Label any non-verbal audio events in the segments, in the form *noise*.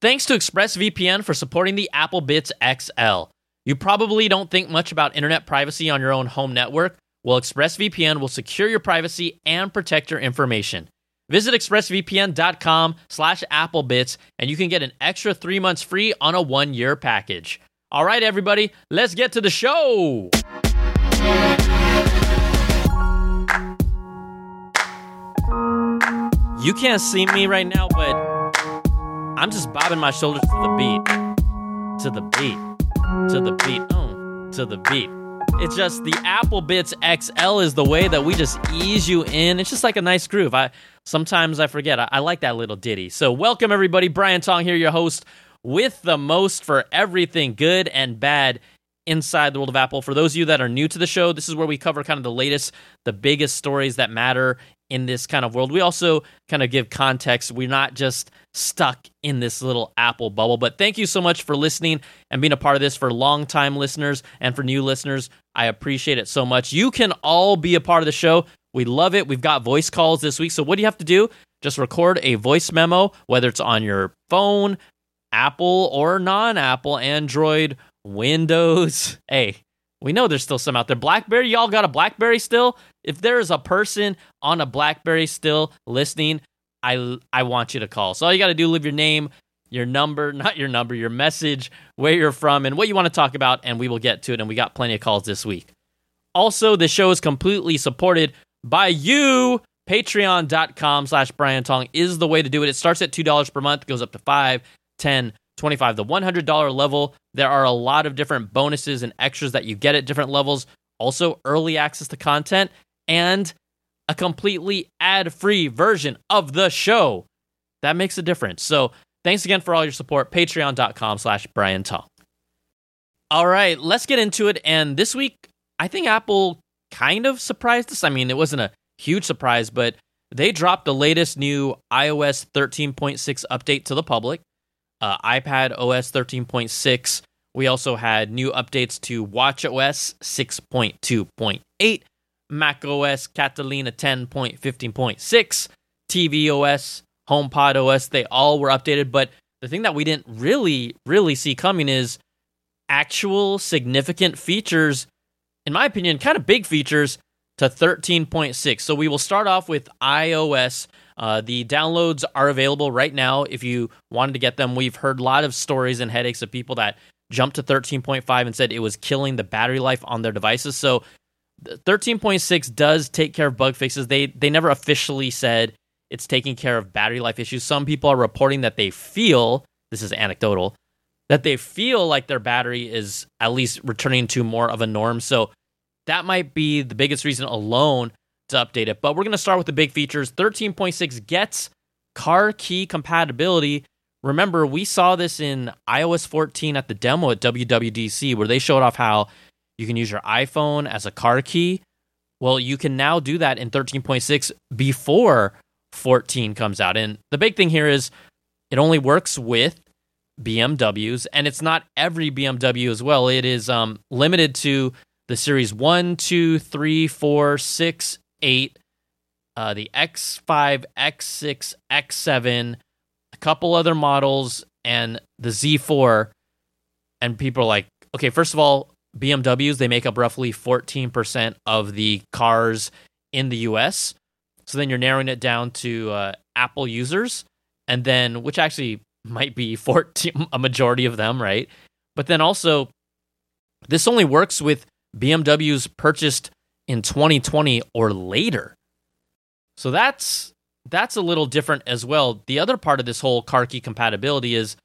Thanks to ExpressVPN for supporting the Apple Bits XL. You probably don't think much about internet privacy on your own home network. Well, ExpressVPN will secure your privacy and protect your information. Visit expressvpn.com slash applebits and you can get an extra three months free on a one-year package. All right, everybody, let's get to the show. You can't see me right now, but I'm just bobbing my shoulders to the beat. To the beat. To the beat. Oh, to the beat. It's just the Apple Bits XL is the way that we just ease you in. It's just like a nice groove. I sometimes I forget. I, I like that little ditty. So welcome everybody. Brian Tong here, your host with the most for everything good and bad inside the world of Apple. For those of you that are new to the show, this is where we cover kind of the latest, the biggest stories that matter in this kind of world. We also kind of give context. We're not just stuck in this little Apple bubble. But thank you so much for listening and being a part of this for long-time listeners and for new listeners. I appreciate it so much. You can all be a part of the show. We love it. We've got voice calls this week. So what do you have to do? Just record a voice memo, whether it's on your phone, Apple or non-Apple, Android, Windows. *laughs* Hey, we know there's still some out there. Blackberry, y'all got a Blackberry still? If there is a person on a Blackberry still listening, I I want you to call. So all you got to do leave your name, your number, *laughs* not your number, your message, where you're from and what you want to talk about and we will get to it and we got plenty of calls this week. Also, the show is completely supported by you. Patreon.com slash Brian Tong is the way to do it. It starts at $2 per month, goes up to 5 10 25 the $100 level. There are a lot of different bonuses and extras that you get at different levels. Also early access to content and a completely ad-free version of the show. That makes a difference. So thanks again for all your support. Patreon.com slash brian tong. All right let's get into it. And this week i think apple kind of surprised us. I mean it wasn't a huge surprise but they dropped the latest new ios 13.6 update to the public uh, iPad OS 13.6. We also had new updates to Watch OS 6.2.8, Mac OS Catalina 10.15.6, TV OS, HomePod OS. They all were updated, but the thing that we didn't really, really see coming is actual significant features, in my opinion, kind of big features to 13.6. So we will start off with iOS uh, the downloads are available right now if you wanted to get them. We've heard a lot of stories and headaches of people that jumped to 13.5 and said it was killing the battery life on their devices. So 13.6 does take care of bug fixes. They they never officially said it's taking care of battery life issues. Some people are reporting that they feel this is anecdotal that they feel like their battery is at least returning to more of a norm. So that might be the biggest reason alone to update it. But we're going to start with the big features. 13.6 gets car key compatibility. Remember, we saw this in iOS 14 at the demo at WWDC where they showed off how you can use your iPhone as a car key. Well, you can now do that in 13.6 before 14 comes out. And the big thing here is it only works with BMWs, and it's not every BMW as well. It is um, limited to the series 1, 2, 3, 4, 6, 8, uh, the X5, X6, X7, a couple other models, and the Z4. And people are like, okay, first of all, BMWs, they make up roughly 14% of the cars in the US. So then you're narrowing it down to uh, Apple users, and then, which actually might be 14, *laughs* a majority of them, right? But then also, this only works with BMWs purchased in 2020 or later. So that's that's a little different as well. The other part of this whole car key compatibility is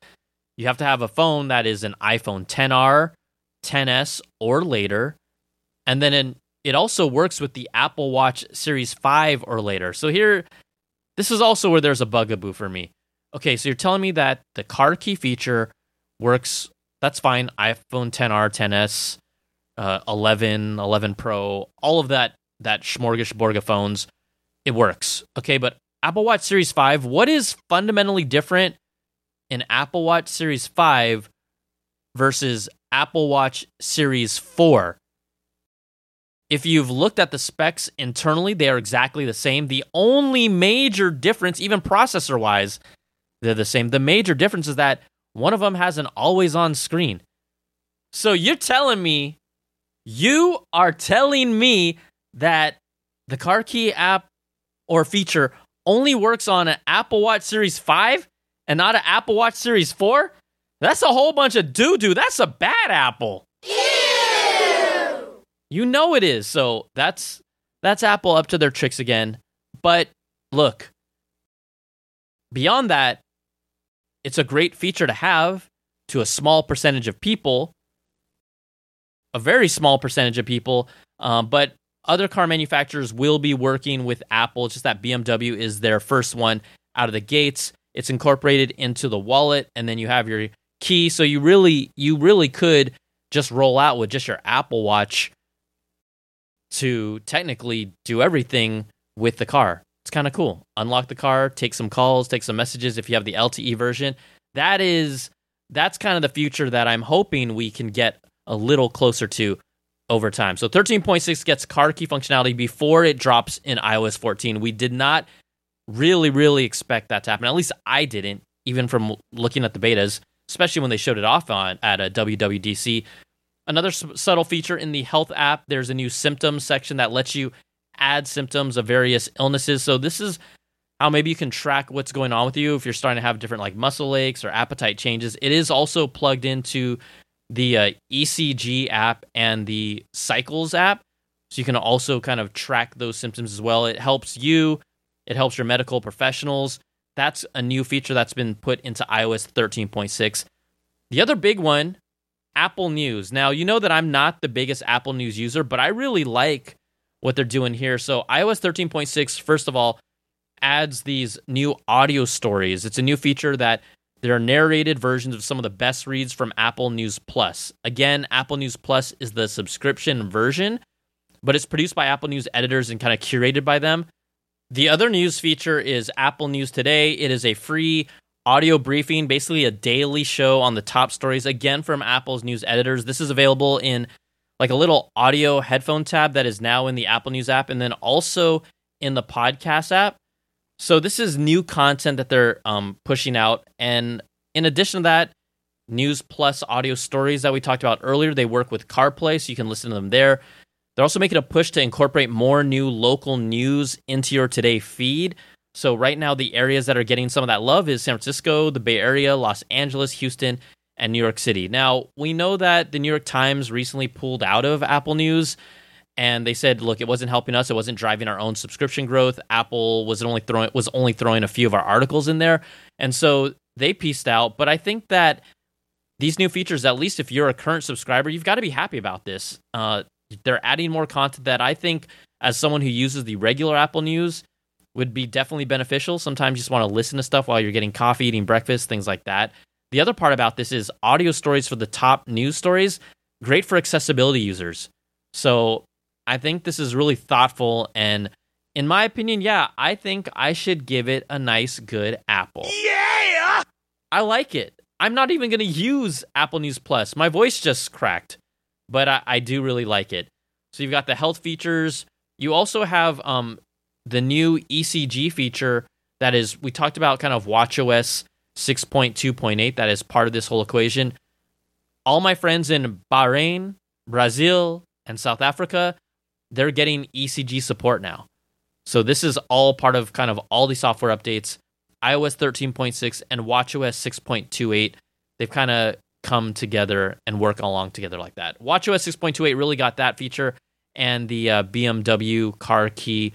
you have to have a phone that is an iPhone 10R, 10s or later. And then in, it also works with the Apple Watch Series 5 or later. So here this is also where there's a bugaboo for me. Okay, so you're telling me that the car key feature works that's fine iPhone 10R, 10s, uh, 11, 11 Pro, all of that that smorgasbord of phones, it works. Okay, but Apple Watch Series 5, what is fundamentally different in Apple Watch Series 5 versus Apple Watch Series 4? If you've looked at the specs internally, they are exactly the same. The only major difference, even processor wise, they're the same. The major difference is that one of them has an always on screen. So you're telling me, you are telling me that the car key app or feature only works on an Apple Watch Series 5 and not an Apple Watch Series 4? That's a whole bunch of doo doo. That's a bad apple. You know it is. So that's that's Apple up to their tricks again. But look, beyond that, it's a great feature to have to a small percentage of people, a very small percentage of people. Um, but other car manufacturers will be working with Apple. It's just that BMW is their first one out of the gates. It's incorporated into the wallet, and then you have your key. So you really, you really could just roll out with just your Apple Watch to technically do everything with the car. It's kind of cool. Unlock the car, take some calls, take some messages if you have the LTE version. That is that's kind of the future that I'm hoping we can get a little closer to over time. So 13.6 gets car key functionality before it drops in iOS 14. We did not really really expect that to happen. At least I didn't even from looking at the betas, especially when they showed it off on at a WWDC. Another subtle feature in the health app, there's a new symptoms section that lets you add symptoms of various illnesses. So this is how maybe you can track what's going on with you if you're starting to have different like muscle aches or appetite changes. It is also plugged into the uh, ECG app and the Cycles app. So you can also kind of track those symptoms as well. It helps you, it helps your medical professionals. That's a new feature that's been put into iOS 13.6. The other big one, Apple News. Now, you know that I'm not the biggest Apple News user, but I really like what they're doing here. So, iOS 13.6, first of all, adds these new audio stories. It's a new feature that there are narrated versions of some of the best reads from Apple News Plus. Again, Apple News Plus is the subscription version, but it's produced by Apple News editors and kind of curated by them. The other news feature is Apple News Today. It is a free audio briefing, basically a daily show on the top stories, again from Apple's news editors. This is available in like a little audio headphone tab that is now in the Apple News app and then also in the podcast app. So this is new content that they're um, pushing out. And in addition to that, News Plus audio stories that we talked about earlier, they work with CarPlay, so you can listen to them there. They're also making a push to incorporate more new local news into your today feed. So right now, the areas that are getting some of that love is San Francisco, the Bay Area, Los Angeles, Houston, and New York City. Now we know that the New York Times recently pulled out of Apple News, and they said, "Look, it wasn't helping us. It wasn't driving our own subscription growth. Apple was only throwing was only throwing a few of our articles in there, and so they pieced out." But I think that these new features, at least if you're a current subscriber, you've got to be happy about this. Uh, they're adding more content that I think, as someone who uses the regular Apple News, would be definitely beneficial. Sometimes you just want to listen to stuff while you're getting coffee, eating breakfast, things like that. The other part about this is audio stories for the top news stories, great for accessibility users. So I think this is really thoughtful. And in my opinion, yeah, I think I should give it a nice, good Apple. Yeah! I like it. I'm not even going to use Apple News Plus. My voice just cracked, but I, I do really like it. So you've got the health features. You also have um, the new ECG feature that is, we talked about kind of WatchOS 6.2.8, that is part of this whole equation. All my friends in Bahrain, Brazil, and South Africa, they're getting ECG support now. So this is all part of kind of all the software updates. iOS 13.6 and WatchOS 6.28, they've kind of come together and work along together like that. WatchOS 6.28 really got that feature and the uh, BMW car key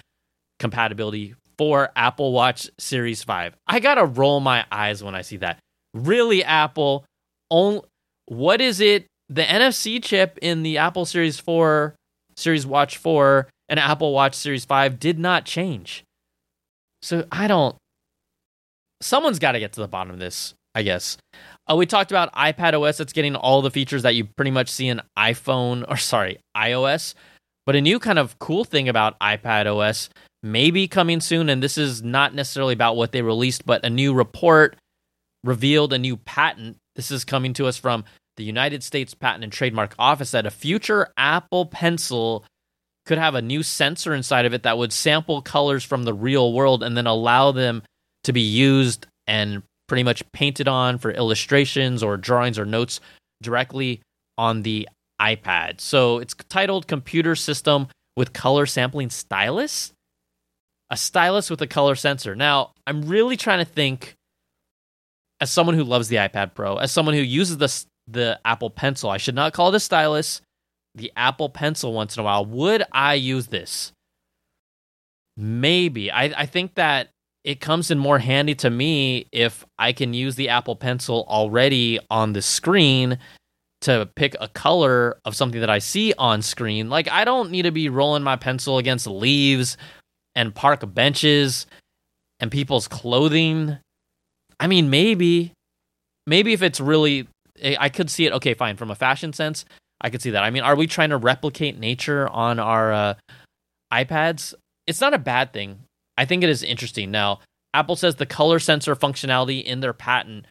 compatibility for Apple Watch Series 5. I got to roll my eyes when I see that. Really Apple only what is it? The NFC chip in the Apple Series 4, Series Watch 4 and Apple Watch Series 5 did not change. So I don't someone's got to get to the bottom of this, I guess. Uh, we talked about iPad OS that's getting all the features that you pretty much see in iPhone or sorry, iOS. But a new kind of cool thing about iPad OS may be coming soon, and this is not necessarily about what they released, but a new report revealed a new patent. This is coming to us from the United States Patent and Trademark Office that a future Apple Pencil could have a new sensor inside of it that would sample colors from the real world and then allow them to be used and pretty much painted on for illustrations or drawings or notes directly on the iPad. So it's titled Computer System with Color Sampling Stylus. A stylus with a color sensor. Now, I'm really trying to think as someone who loves the iPad Pro, as someone who uses the the Apple Pencil, I should not call it a stylus, the Apple Pencil once in a while. Would I use this? Maybe. I, I think that it comes in more handy to me if I can use the Apple Pencil already on the screen to pick a color of something that I see on screen. Like, I don't need to be rolling my pencil against leaves and park benches and people's clothing. I mean, maybe, maybe if it's really, I could see it. Okay, fine. From a fashion sense, I could see that. I mean, are we trying to replicate nature on our uh, iPads? It's not a bad thing. I think it is interesting. Now, Apple says the color sensor functionality in their patent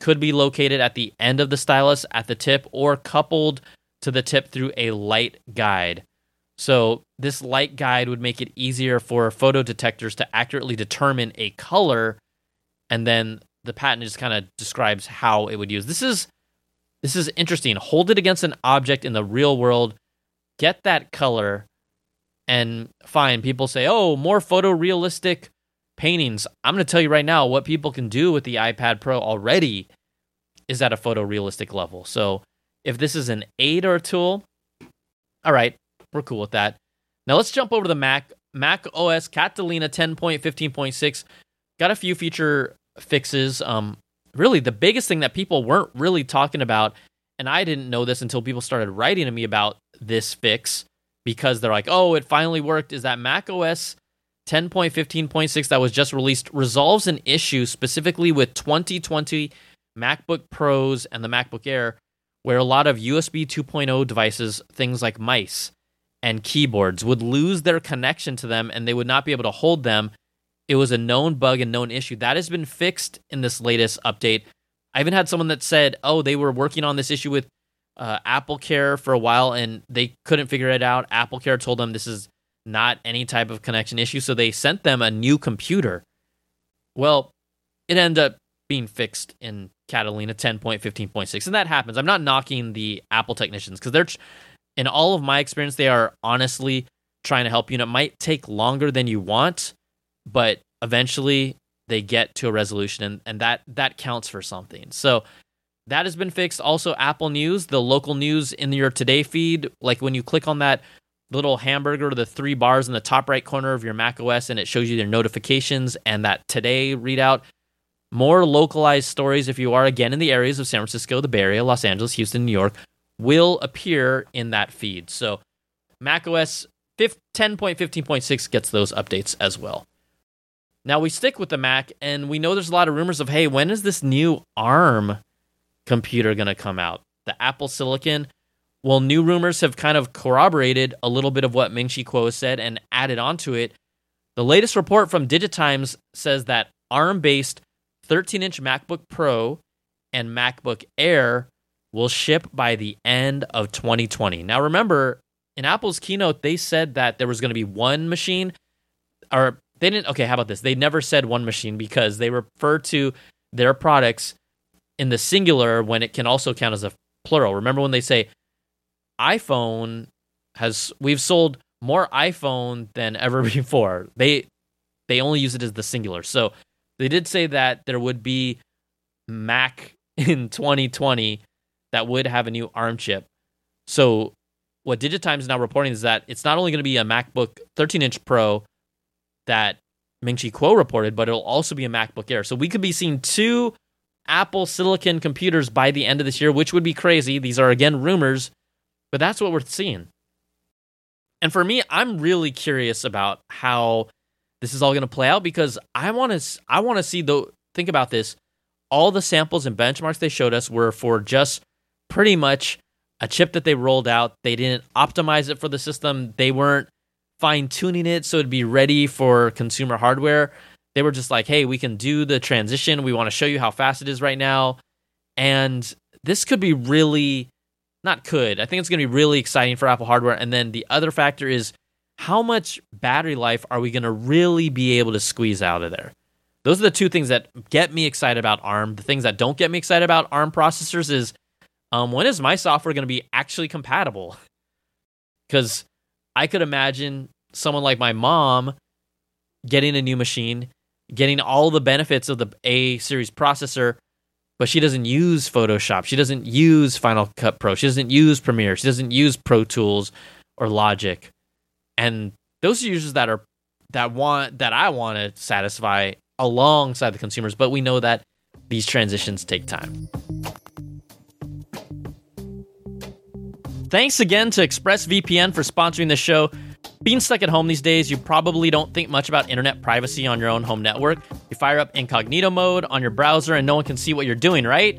could be located at the end of the stylus at the tip or coupled to the tip through a light guide. So, this light guide would make it easier for photo detectors to accurately determine a color and then the patent just kind of describes how it would use. This is this is interesting. Hold it against an object in the real world, get that color, and fine. People say, "Oh, more photorealistic paintings." I'm going to tell you right now what people can do with the iPad Pro already is at a photorealistic level. So, if this is an aid or a tool, all right, we're cool with that. Now let's jump over to the Mac. Mac OS Catalina 10.15.6 got a few feature fixes. Um, really, the biggest thing that people weren't really talking about, and I didn't know this until people started writing to me about this fix because they're like, "Oh, it finally worked." Is that Mac OS 10.15.6 that was just released resolves an issue specifically with 2020 MacBook Pros and the MacBook Air, where a lot of USB 2.0 devices, things like mice and keyboards, would lose their connection to them and they would not be able to hold them it was a known bug and known issue. That has been fixed in this latest update. I even had someone that said, oh, they were working on this issue with uh, Apple Care for a while and they couldn't figure it out. Apple Care told them this is not any type of connection issue. So they sent them a new computer. Well, it ended up being fixed in Catalina 10.15.6. And that happens. I'm not knocking the Apple technicians because they're, in all of my experience, they are honestly trying to help you. And it might take longer than you want but eventually they get to a resolution and, and that that counts for something. So that has been fixed. Also, Apple News, the local news in your today feed, like when you click on that little hamburger, the three bars in the top right corner of your Mac OS, and it shows you their notifications and that today readout. More localized stories, if you are again in the areas of San Francisco, the Bay Area, Los Angeles, Houston, New York, will appear in that feed. So, Mac OS 10.15.6 gets those updates as well. Now we stick with the Mac, and we know there's a lot of rumors of, hey, when is this new ARM computer going to come out? The Apple Silicon. Well, new rumors have kind of corroborated a little bit of what Ming Chi Kuo said and added onto it. The latest report from Digitimes says that ARM based 13 inch MacBook Pro and MacBook Air will ship by the end of 2020. Now, remember, in Apple's keynote, they said that there was going to be one machine, or they didn't. Okay, how about this? They never said one machine because they refer to their products in the singular when it can also count as a plural. Remember when they say iPhone has we've sold more iPhone than ever *laughs* before. They they only use it as the singular. So they did say that there would be Mac *laughs* in 2020 that would have a new ARM chip. So what Digitimes is now reporting is that it's not only going to be a MacBook 13 inch Pro that Ming Chi Kuo reported, but it'll also be a MacBook Air. So we could be seeing two Apple Silicon computers by the end of this year, which would be crazy. These are again rumors, but that's what we're seeing. And for me, I'm really curious about how this is all going to play out because I want to I want to see the think about this. All the samples and benchmarks they showed us were for just pretty much a chip that they rolled out. They didn't optimize it for the system. They weren't fine tuning it so it'd be ready for consumer hardware. They were just like, hey, we can do the transition. We want to show you how fast it is right now. And this could be really, not could, I think it's going to be really exciting for Apple hardware. And then the other factor is how much battery life are we going to really be able to squeeze out of there? those are the two things that get me excited about ARM. The things that don't get me excited about ARM processors is um, when is my software going to be actually compatible? Because I could imagine someone like my mom getting a new machine, getting all the benefits of the A series processor, but she doesn't use Photoshop. She doesn't use Final Cut Pro. She doesn't use Premiere. She doesn't use Pro Tools or Logic. And those are users that are that want that I want to satisfy alongside the consumers, but we know that these transitions take time. Thanks again to ExpressVPN for sponsoring the show. Being stuck at home these days, you probably don't think much about internet privacy on your own home network. You fire up incognito mode on your browser and no one can see what you're doing, right?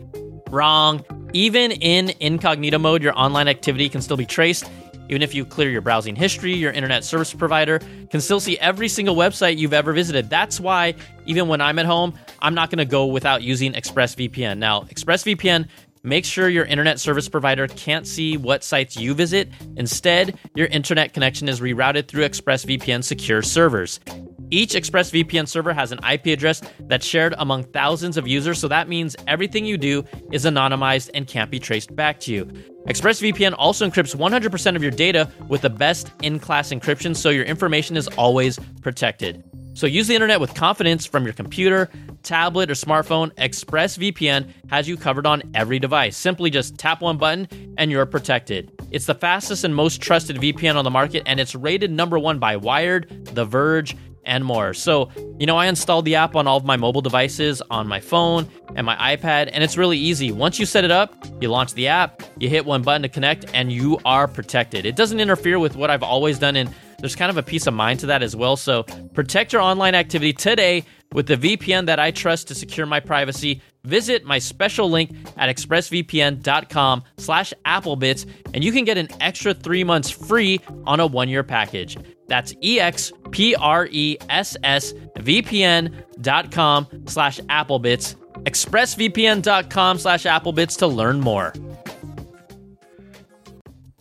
Wrong. Even in incognito mode, your online activity can still be traced. Even if you clear your browsing history, your internet service provider can still see every single website you've ever visited. That's why, even when I'm at home, I'm not going to go without using ExpressVPN. Now, ExpressVPN Make sure your internet service provider can't see what sites you visit. Instead, your internet connection is rerouted through ExpressVPN secure servers. Each ExpressVPN server has an IP address that's shared among thousands of users, so that means everything you do is anonymized and can't be traced back to you. ExpressVPN also encrypts 100% of your data with the best in class encryption, so your information is always protected. So use the internet with confidence from your computer, tablet, or smartphone. ExpressVPN has you covered on every device. Simply just tap one button and you're protected. It's the fastest and most trusted VPN on the market, and it's rated number one by Wired, The Verge, and more. So, you know, I installed the app on all of my mobile devices, on my phone and my iPad, and it's really easy. Once you set it up, you launch the app, you hit one button to connect, and you are protected. It doesn't interfere with what I've always done and there's kind of a peace of mind to that as well. So protect your online activity today with the VPN that I trust to secure my privacy. Visit my special link at expressvpn.com slash applebits, and you can get an extra three months free on a one-year package. That's E-X-P-R-E-S-S-V-P-N.com slash applebits. expressvpn.com slash applebits to learn more.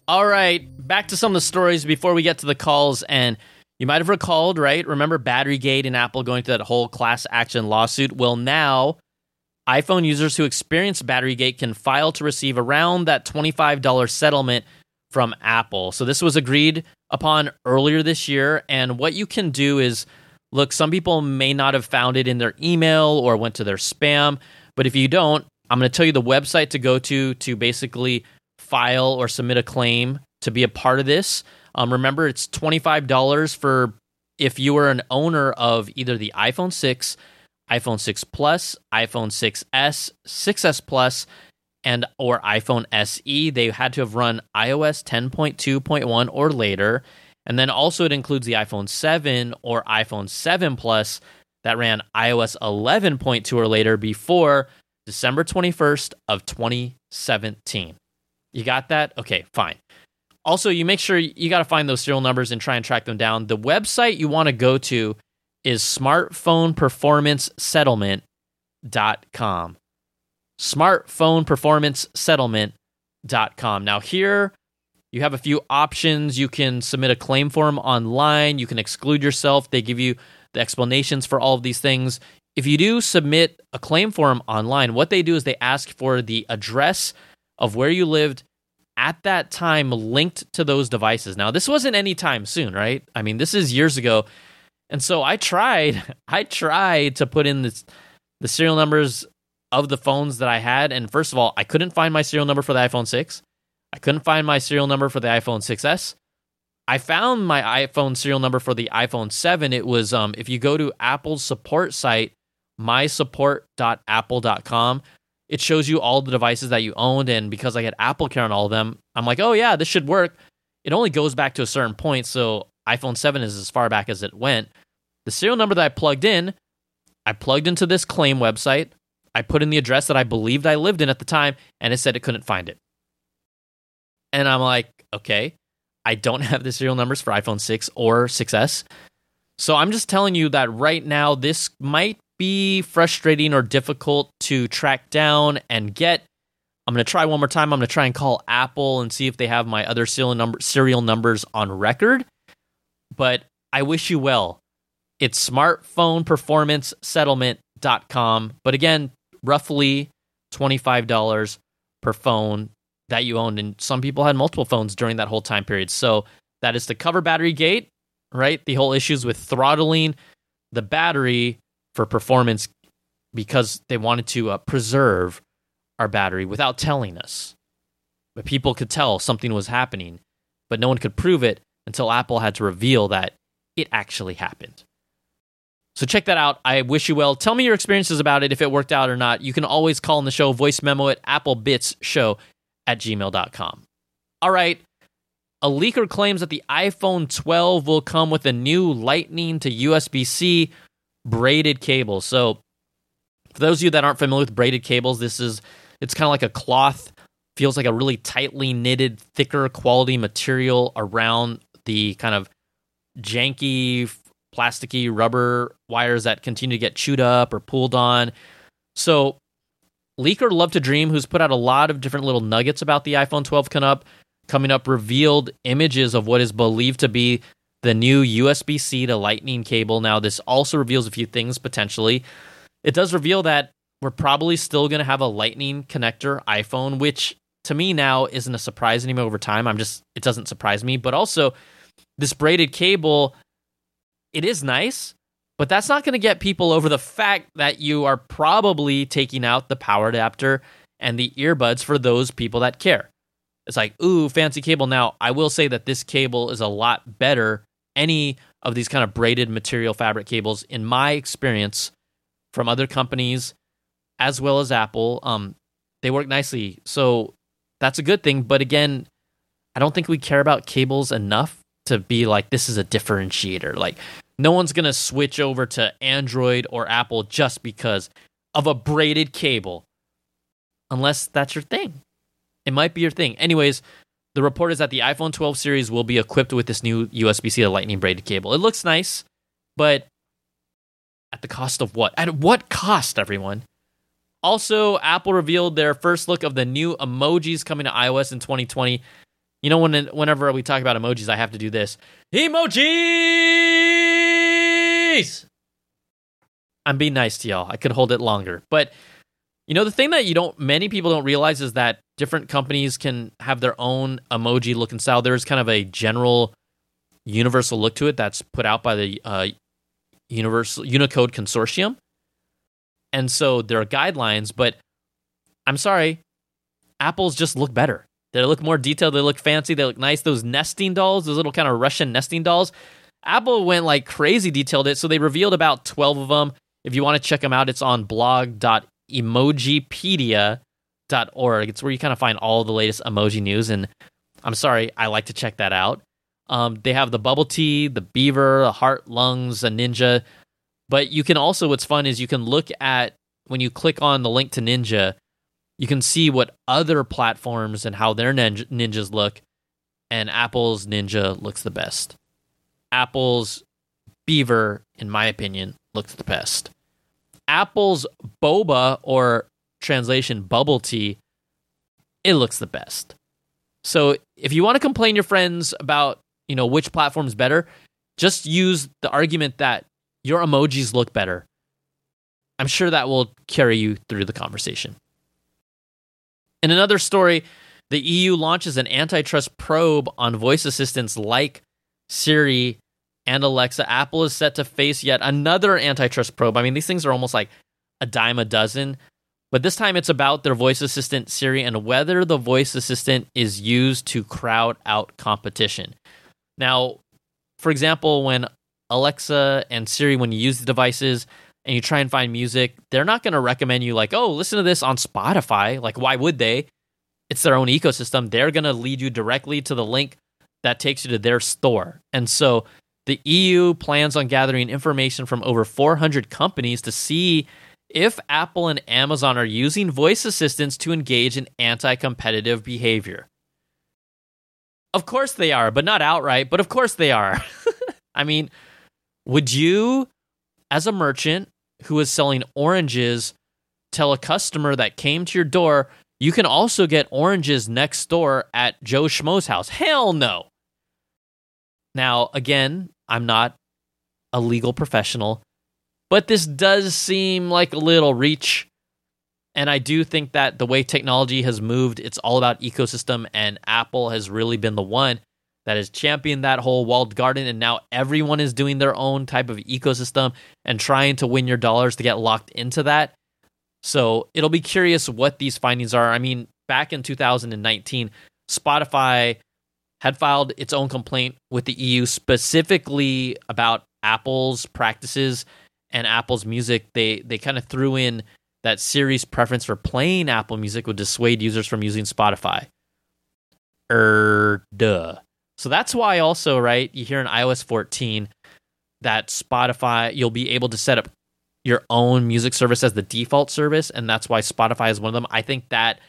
All right, back to some of the stories before we get to the calls. And you might have recalled, right? Remember Batterygate and Apple going through that whole class action lawsuit? Well, now iPhone users who experience Batterygate can file to receive around that $25 settlement from Apple. So this was agreed upon earlier this year. And what you can do is look, some people may not have found it in their email or went to their spam. But if you don't, I'm going to tell you the website to go to to basically file or submit a claim to be a part of this. Um, remember, it's $25 for if you are an owner of either the iPhone 6, iPhone 6 Plus, iPhone 6s, 6s Plus, and or iPhone SE. They had to have run iOS 10.2.1 or later. And then also it includes the iPhone 7 or iPhone 7 Plus that ran iOS 11.2 or later before December 21st of 2017. You got that? Okay, fine. Also, you make sure you got to find those serial numbers and try and track them down. The website you want to go to is smartphoneperformancesettlement.com. Smartphoneperformancesettlement.com. Now, here you have a few options. You can submit a claim form online, you can exclude yourself. They give you the explanations for all of these things. If you do submit a claim form online, what they do is they ask for the address of where you lived at that time linked to those devices. Now, this wasn't any time soon, right? I mean, this is years ago. And so I tried, *laughs* I tried to put in this, the serial numbers of the phones that I had. And first of all, I couldn't find my serial number for the iPhone 6. I couldn't find my serial number for the iPhone 6S. I found my iPhone serial number for the iPhone 7. It was um, if you go to Apple's support site, mysupport.apple.com, it shows you all the devices that you owned. And because I had Apple Care on all of them, I'm like, oh, yeah, this should work. It only goes back to a certain point. So iPhone 7 is as far back as it went. The serial number that I plugged in, I plugged into this claim website. I put in the address that I believed I lived in at the time, and it said it couldn't find it. And I'm like, okay, I don't *laughs* have the serial numbers for iPhone 6 or 6S. So I'm just telling you that right now, this might be frustrating or difficult to track down and get. I'm going to try one more time. I'm going to try and call Apple and see if they have my other serial, number, serial numbers on record. But I wish you well. It's smartphoneperformancesettlement.com. But again, roughly $25 per phone that you owned. And some people had multiple phones during that whole time period. So that is to cover battery gate, right? The whole issues with throttling the battery for performance because they wanted to uh, preserve our battery without telling us. But people could tell something was happening, but no one could prove it until Apple had to reveal that it actually happened. So check that out. I wish you well. Tell me your experiences about it, if it worked out or not. You can always call in the show, voice memo at applebitsshow at gmail.com. All right. A leaker claims that the iPhone 12 will come with a new Lightning to USB C braided cable. So, for those of you that aren't familiar with braided cables, this is it's kind of like a cloth, feels like a really tightly knitted, thicker quality material around the kind of janky plasticky rubber wires that continue to get chewed up or pulled on. So, Leaker Love to Dream, who's put out a lot of different little nuggets about the iPhone 12 coming up, coming up, revealed images of what is believed to be the new USB C to Lightning cable. Now, this also reveals a few things potentially. It does reveal that we're probably still going to have a Lightning connector iPhone, which to me now isn't a surprise anymore over time. I'm just, it doesn't surprise me. But also, this braided cable it is nice, but that's not going to get people over the fact that you are probably taking out the power adapter and the earbuds for those people that care. It's like, ooh, fancy cable. Now, I will say that this cable is a lot better. Any of these kind of braided material fabric cables, in my experience, from other companies as well as Apple, um, they work nicely. So that's a good thing. But again, I don't think we care about cables enough to be like this is a differentiator. Like no one's going to switch over to Android or Apple just because of a braided cable, unless that's your thing. It might be your thing. Anyways, the report is that the iPhone 12 series will be equipped with this new USB C to Lightning braided cable. It looks nice, but at the cost of what? At what cost, everyone? Also, Apple revealed their first look of the new emojis coming to iOS in 2020. You know, when whenever we talk about emojis, I have to do this. Emojis! I'm being nice to y'all. I could hold it longer. But you know, the thing that you don't many people don't realize is that different companies can have their own emoji look and style. There's kind of a general universal look to it that's put out by the uh, Universal Unicode Consortium. And so there are guidelines, but I'm sorry, Apple's just look better. They look more detailed. They look fancy. They look nice. Those nesting dolls, those little kind of Russian nesting dolls. Apple went like crazy detailed it. So they revealed about 12 of them. If you want to check them out, it's on blog.emojipedia.org. It's where you kind of find all the latest emoji news. And I'm sorry, I like to check that out. Um, they have the bubble tea, the beaver, the heart, lungs, a ninja. But you can also, what's fun is you can look at when you click on the link to Ninja, you can see what other platforms and how their ninja, ninjas look, and Apple's Ninja looks the best. Apple's Beaver, in my opinion, looks the best. Apple's Boba, or translation bubble tea, it looks the best. So if you want to complain your friends about, you know, which platform is better, just use the argument that your emojis look better. I'm sure that will carry you through the conversation. In another story, the EU launches an antitrust probe on voice assistants like Siri and Alexa. Apple is set to face yet another antitrust probe. I mean, these things are almost like a dime a dozen, but this time it's about their voice assistant Siri and whether the voice assistant is used to crowd out competition. Now, for example, when Alexa and Siri, when you use the devices, and you try and find music, they're not going to recommend you like, oh, listen to this on Spotify. Like, why would they? It's their own ecosystem. They're going to lead you directly to the link that takes you to their store. And so the EU plans on gathering information from over 400 companies to see if Apple and Amazon are using voice assistants to engage in anti competitive behavior. Of course they are, but not outright, but of course they are. *laughs* I mean, would you, as a merchant, who is selling oranges tell a customer that came to your door, you can also get oranges next door at Joe Schmo's house. Hell no. Now, again, I'm not a legal professional, but this does seem like a little reach. And I do think that the way technology has moved, it's all about ecosystem, and Apple has really been the one that has championed that whole walled garden. And now everyone is doing their own type of ecosystem and trying to win your dollars to get locked into that. So it'll be curious what these findings are. I mean, back in 2019, Spotify had filed its own complaint with the EU specifically about Apple's practices and Apple's music. They they kind of threw in that Siri's preference for playing Apple Music would dissuade users from using Spotify. Er, duh. So that's why also, right, you hear in iOS 14 that Spotify, you'll be able to set up your own music service as the default service, and that's why Spotify is one of them. I think that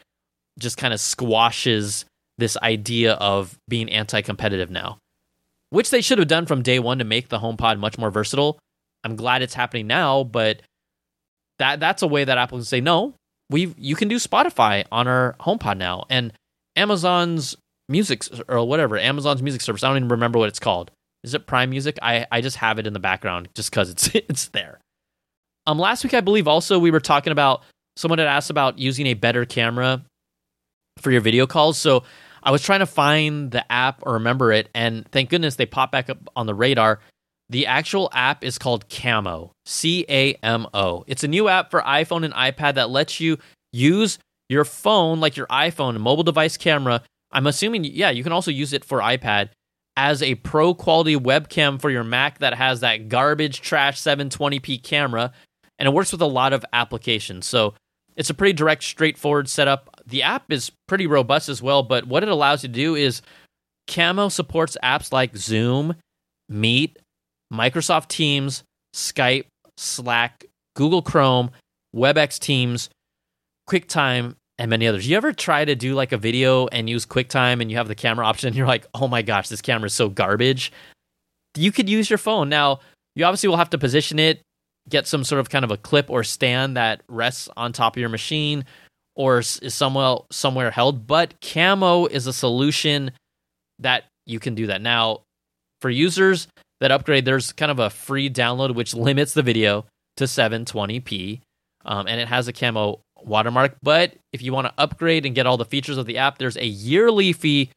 just kind of squashes this idea of being anti-competitive now, which they should have done from day one to make the HomePod much more versatile. I'm glad it's happening now, but that that's a way that Apple can say no. We you can do Spotify on our HomePod now, and Amazon's music or whatever Amazon's music service. I don't even remember what it's called. Is it Prime Music? I I just have it in the background just because it's *laughs* it's there. Um, last week I believe also we were talking about someone had asked about using a better camera for your video calls. So I was trying to find the app or remember it, and thank goodness they popped back up on the radar. The actual app is called Camo, C A M O. It's a new app for iPhone and iPad that lets you use your phone, like your iPhone, mobile device camera. I'm assuming, yeah, you can also use it for iPad as a pro quality webcam for your Mac that has that garbage trash 720p camera. And it works with a lot of applications. So it's a pretty direct, straightforward setup the app is pretty robust as well, but what it allows you to do is Camo supports apps like Zoom, Meet, Microsoft Teams, Skype, Slack, Google Chrome, WebEx Teams, QuickTime, and many others. You ever try to do like a video and use QuickTime and you have the camera *laughs* option and you're like, oh my gosh, this camera is so garbage? You could use your phone. Now, you obviously will have to position it, get some sort of kind of a clip or stand that rests on top of your machine or is somewhere somewhere held. But Camo is a solution that you can do that now. For users that upgrade, there's kind of a free download which limits the video to 720p, um, and it has a Camo watermark. But if you want to upgrade and get all the features of the app, there's a yearly fee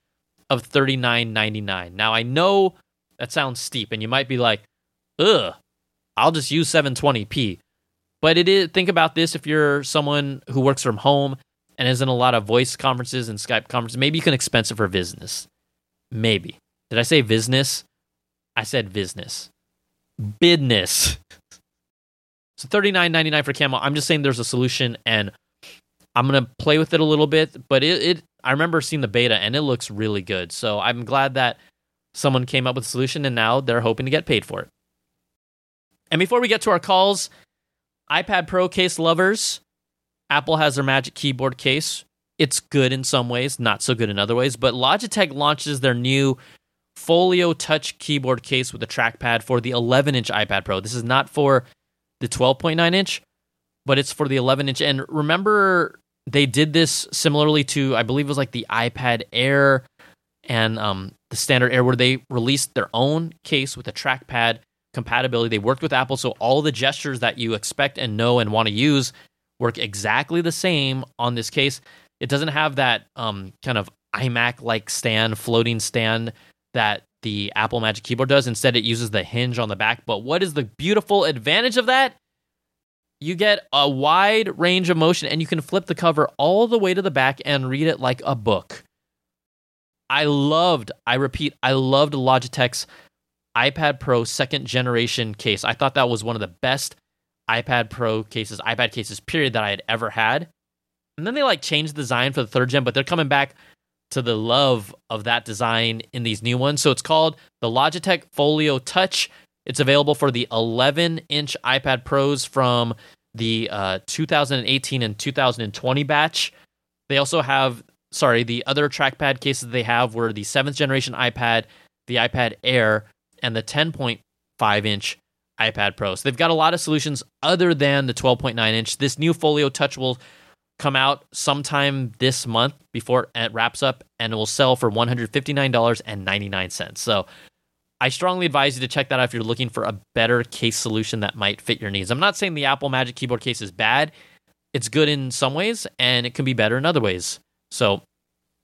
of $39.99. Now I know that sounds steep, and you might be like, "Ugh, I'll just use 720p." But it is think about this if you're someone who works from home and is in a lot of voice conferences and Skype conferences, maybe you can expense it for business. Maybe. Did I say business? I said business. Business. *laughs* so thirty nine ninety nine for Camo. I'm just saying there's a solution and I'm gonna play with it a little bit, but it, it I remember seeing the beta and it looks really good. So I'm glad that someone came up with a solution and now they're hoping to get paid for it. And before we get to our calls, iPad Pro case lovers, Apple has their Magic Keyboard case. It's good in some ways, not so good in other ways, but Logitech launches their new Folio Touch keyboard case with a trackpad for the 11 inch iPad Pro. This is not for the 12.9 inch, but it's for the 11 inch. And remember, they did this similarly to, I believe it was like the iPad Air and um, the standard Air, where they released their own case with a trackpad compatibility. They worked with Apple, so all the gestures that you expect and know and want to use work exactly the same on this case. It doesn't have that um, kind of iMac like stand, floating stand that the Apple Magic Keyboard does. Instead, it uses the hinge on the back. But what is the beautiful advantage of that? You get a wide range of motion and you can flip the cover all the way to the back and read it like a book. I loved, I repeat, I loved Logitech's iPad Pro second generation case. I thought that was one of the best iPad Pro cases, iPad cases, period, that I had ever had. And then they like changed the design for the third gen, but they're coming back to the love of that design in these new ones. So it's called the Logitech Folio Touch. It's available for the 11 inch iPad Pros from the uh, 2018 and 2020 batch. They also have, sorry, the other trackpad cases they have were the seventh generation iPad, the iPad Air, and the 10.5 inch iPad Pro. So they've got a lot of solutions other than the 12.9 inch. This new Folio Touch will come out sometime this month before it wraps up and it will sell for $159.99. So I strongly advise you to check that out if you're looking for a better case solution that might fit your needs. I'm not saying the Apple Magic Keyboard case is bad. It's good in some ways and it can be better in other ways. So,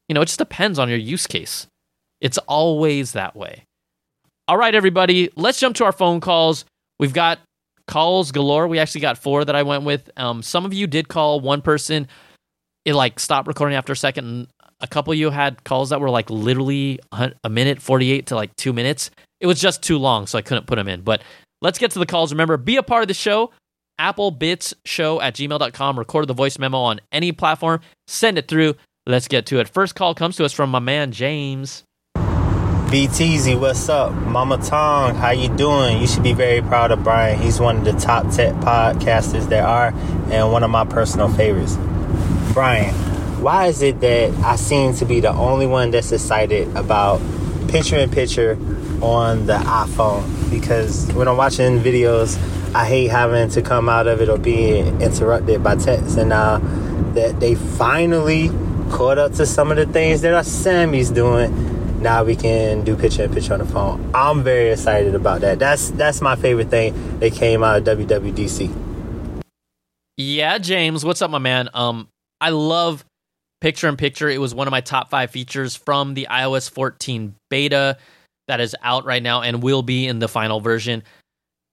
you know, it just depends on your use case. It's always that way. All right, everybody, let's jump to our phone calls. We've got calls galore. We actually got four that I went with. Um, some of you did call one person. It like stopped recording after a second. And a couple of you had calls that were like literally a minute 48 to like two minutes. It was just too long, so I couldn't put them in. But let's get to the calls. Remember, be a part of the show. Applebitzshow at gmail.com. Record the voice memo on any platform. Send it through. Let's get to it. First call comes to us from my man, James. BTZ, what's up? Mama Tong, how you doing? You should be very proud of Brian. He's one of the top tech podcasters there are and one of my personal favorites. Brian, why is it that I seem to be the only one that's excited about picture in picture on the iPhone? Because when I'm watching videos, I hate having to come out of it or being interrupted by text. And now that they finally caught up to some of the things that our Sammy's doing, now we can do picture in picture on the phone. I'm very excited about that. That's that's my favorite thing that came out of WWDC. Yeah, James, what's up, my man? Um, I love picture in picture. It was one of my top five features from the iOS 14 beta that is out right now and will be in the final version.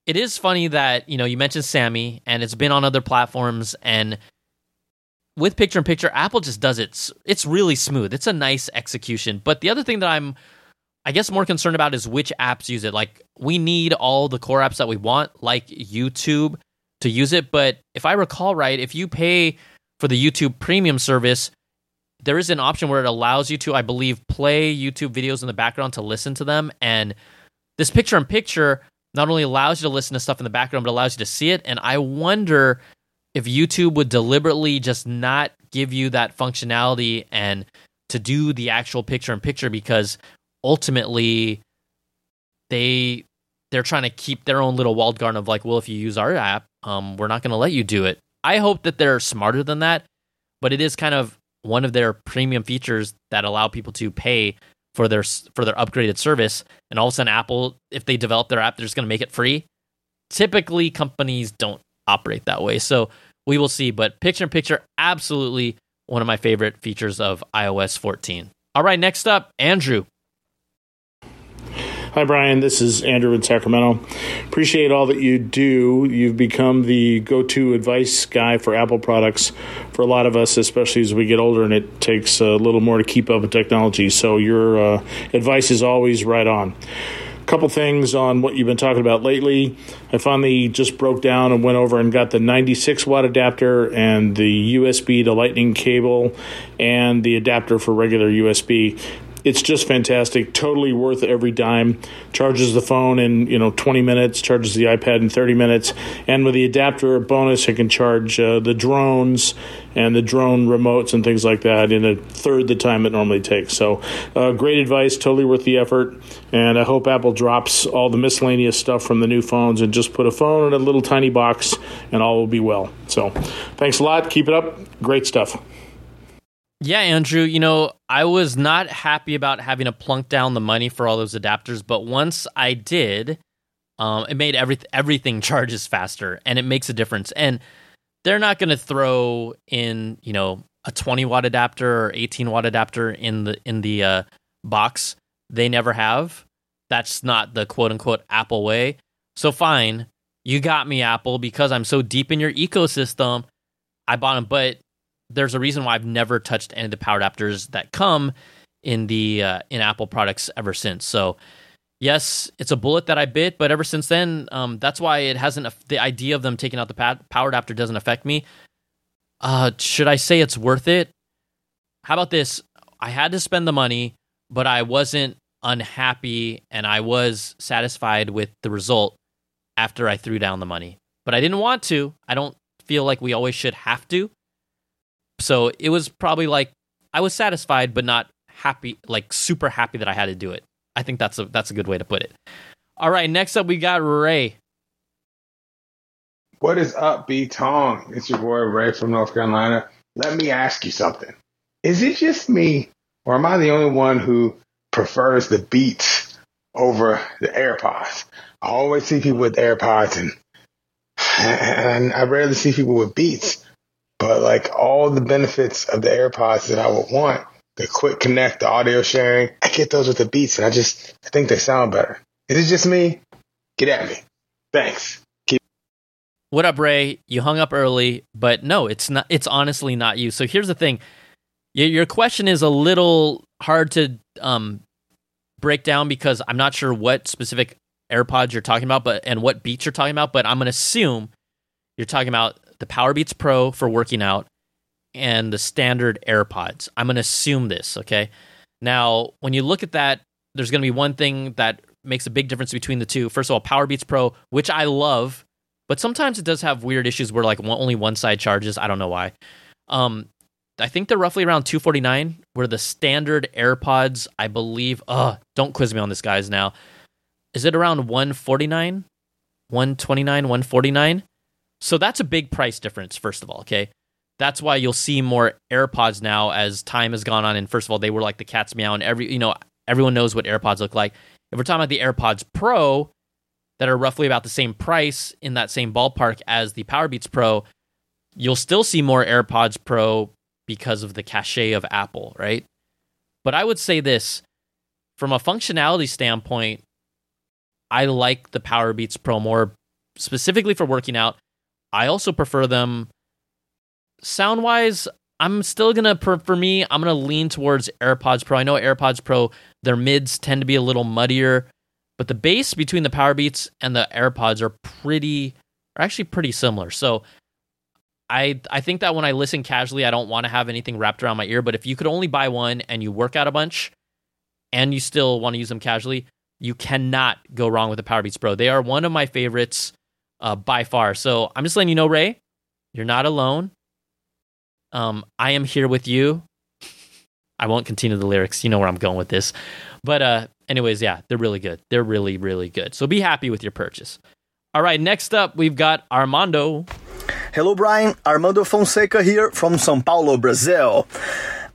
It is funny that you know you mentioned Sammy and it's been on other platforms and with picture in picture, Apple just does it. It's really smooth. It's a nice execution. But the other thing that I'm, I guess, more concerned about is which apps use it. Like, we need all the core apps that we want, like YouTube, to use it. But if I recall right, if you pay for the YouTube premium service, there is an option where it allows you to, I believe, play YouTube videos in the background to listen to them. And this picture in picture not only allows you to listen to stuff in the background, but allows you to see it. And I wonder if YouTube would deliberately just not give you that functionality and to do the actual picture in picture because ultimately they they're trying to keep their own little walled garden of like, well, if you use our app, um, we're not going to let you do it. I hope that they're smarter than that, but it is kind of one of their premium features that allow people to pay for their for their upgraded service. And all of a sudden, Apple, if they develop their app, they're just going to make it free. Typically, companies don't operate that way. So we will see. But picture in picture, absolutely one of my favorite features of iOS 14. All right, next up, Andrew. Hi, Brian. This is Andrew in Sacramento. Appreciate all that you do. You've become the go to advice guy for Apple products for a lot of us, especially as we get older and it takes a little more to keep up with technology. So, your uh, advice is always right on couple things on what you've been talking about lately. I finally just broke down and went over and got the 96 watt adapter and the USB to lightning cable and the adapter for regular USB it's just fantastic. Totally worth every dime. Charges the phone in you know 20 minutes. Charges the iPad in 30 minutes. And with the adapter bonus, it can charge uh, the drones and the drone remotes and things like that in a third the time it normally takes. So, uh, great advice. Totally worth the effort. And I hope Apple drops all the miscellaneous stuff from the new phones and just put a phone in a little tiny box, and all will be well. So, thanks a lot. Keep it up. Great stuff. Yeah, Andrew, you know, I was not happy about having to plunk down the money for all those adapters, but once I did, um, it made every, everything *laughs* charges faster and it makes a difference. And they're not going to throw in, you know, a 20 watt adapter or 18 watt adapter in the in the uh, box. They never have. That's not the quote unquote Apple way. So fine, you got me, Apple, because I'm so deep in your ecosystem. I bought them, but there's a reason why I've never touched any of the power adapters that come in the uh, in Apple products ever since. So yes, it's a bullet that I bit, but ever since then, um, that's why it hasn't. The idea of them taking out the power adapter doesn't affect me. Uh, should I say it's worth it? How about this? I had to spend the money, but I wasn't unhappy, and I was satisfied with the result after I threw down the money. But I didn't want to. I don't feel like we always should have to. So it was probably like I was satisfied, but not happy, like super happy that I had to do it. I think that's a that's a good way to put it. All right, next up we got Ray. What is up, B Tong? It's your boy Ray from North Carolina. Let me ask you something. Is it just me, or am I the only one who prefers the beats over the AirPods. I always see people with AirPods and, *sighs* and I rarely see people with Beats. But like all the benefits of the AirPods that I would want, the quick connect, the audio sharing, I get those with the Beats and I just I think they sound better. Is it just me? Get at me. Thanks. Keep- what up, Ray? You hung up early, but no, it's not. It's honestly not you. So here's the thing: your question is a little hard to um, break down because I'm not sure what specific AirPods you're talking about, but and what beats you're talking about. But I'm to assume you're talking about the Powerbeats Pro for working out and the standard AirPods. I'm going to assume this, okay? Now, when you look at that, there's going to be one thing that makes a big difference between the two. First of all, Powerbeats Pro, which I love, but sometimes it does have weird issues where like only one side charges. I don't know why. Um, I think they're roughly around 249, where the standard AirPods, I believe, uh, don't quiz me on this, guys. Now, is it around 149, 129, 149? So that's a big price difference, first of all, okay? That's why you'll see more AirPods now as time has gone on. And first of all, they were like the cat's meow, and every you know everyone knows what AirPods look like. If we're talking about the AirPods Pro, that are roughly about the same price in that same ballpark as the Powerbeats Pro, you'll still see more AirPods Pro because of the cachet of Apple, right? But I would say this from a functionality standpoint, I like the Powerbeats Pro more specifically for working out I also prefer them sound wise. I'm still gonna for me. I'm gonna lean towards AirPods Pro. I know AirPods Pro their mids tend to be a little muddier, but the bass between the Powerbeats and the AirPods are pretty are actually pretty similar. So I I think that when I listen casually, I don't want to have anything wrapped around my ear. But if you could only buy one and you work out a bunch, and you still want to use them casually, you cannot go wrong with the Powerbeats Pro. They are one of my favorites uh, by far. So I'm just letting you know, Ray, you're not alone. Um, I am here with you. I won't continue the lyrics. You know where I'm going with this. But uh, anyways, yeah, they're really good. They're really, really good. So be happy with your purchase. All right, next up, we've got Armando. Hello, Brian. Armando Fonseca here from Sao Paulo, Brazil.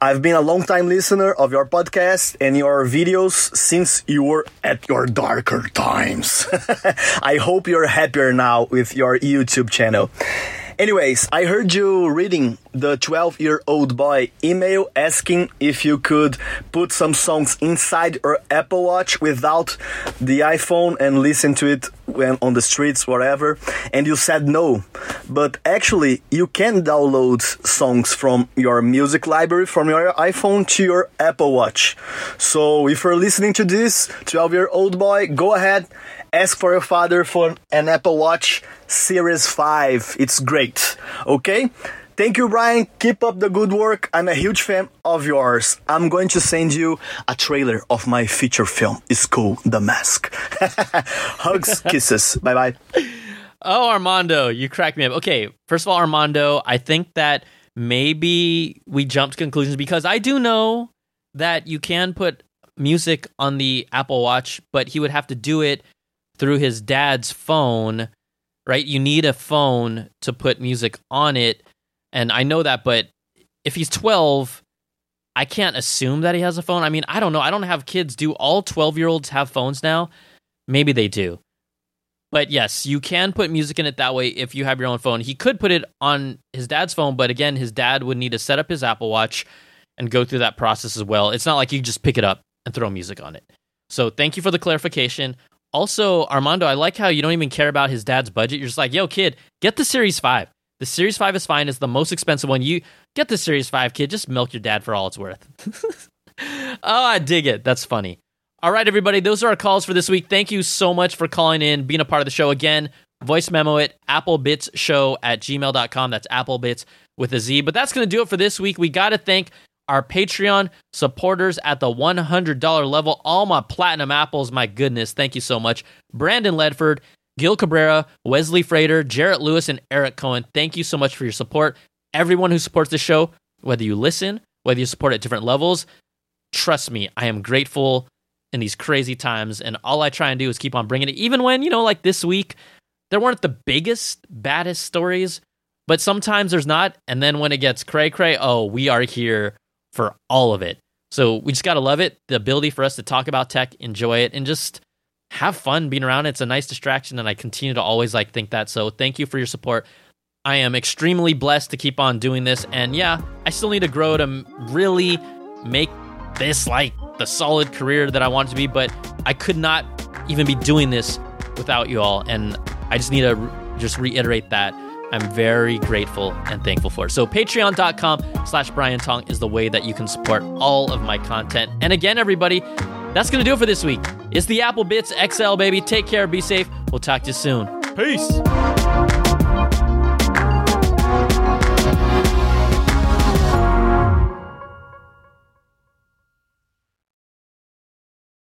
I've been a long time listener of your podcast and your videos since you were at your darker times. *laughs* I hope you're happier now with your YouTube channel. Anyways, I heard you reading the 12 year old boy email asking if you could put some songs inside your Apple Watch without the iPhone and listen to it when on the streets, whatever. And you said no. But actually, you can download songs from your music library from your iPhone to your Apple Watch. So if you're listening to this, 12 year old boy, go ahead ask for your father for an Apple Watch Series 5. It's great. Okay? Thank you, Brian. Keep up the good work. I'm a huge fan of yours. I'm going to send you a trailer of my feature film. It's cool, The Mask. *laughs* Hugs, *laughs* kisses. Bye bye. Oh, Armando, you cracked me up. Okay, first of all, Armando, I think that maybe we jumped conclusions because I do know that you can put music on the Apple Watch, but he would have to do it through his dad's phone, right? You need a phone to put music on it. And I know that, but if he's 12, I can't assume that he has a phone. I mean, I don't know. I don't have kids. Do all 12 year olds have phones now? Maybe they do. But yes, you can put music in it that way if you have your own phone. He could put it on his dad's phone, but again, his dad would need to set up his Apple Watch and go through that process as well. It's not like you just pick it up and throw music on it. So thank you for the clarification. Also, Armando, I like how you don't even care about his dad's budget. You're just like, yo, kid, get the Series 5. The Series 5 is fine. It's the most expensive one. You get the Series 5, kid. Just milk your dad for all it's worth. *laughs* oh, I dig it. That's funny. All right, everybody. Those are our calls for this week. Thank you so much for calling in, being a part of the show. Again, voice memo it, applebitzshow at gmail.com. That's applebitz with a Z. But that's going to do it for this week. We got to thank our Patreon supporters at the $100 level. All my platinum apples, my goodness, thank you so much. Brandon Ledford, Gil Cabrera, Wesley Frater, Jarrett Lewis, and Eric Cohen, thank you so much for your support. Everyone who supports the show, whether you listen, whether you support at different levels, trust me, I am grateful in these crazy times. And all I try and do is keep on bringing it, even when, you know, like this week, there weren't the biggest, baddest stories, but sometimes there's not. And then when it gets cray cray, oh, we are here for all of it. So we just got to love it. The ability for us to talk about tech, enjoy it, and just have fun being around. It's a nice distraction, and I continue to always like think that. So thank you for your support. I am extremely blessed to keep on doing this, and yeah, I still need to grow to really make this like the solid career that I want it to be. But I could not even be doing this without you all, and I just need to just reiterate that. I'm very grateful and thankful for it. So patreon.com slash Brian Tong is the way that you can support all of my content. And again, everybody, that's going to do it for this week. It's the Apple Bitz XL, baby. Take care. Be safe. We'll talk to you soon. Peace.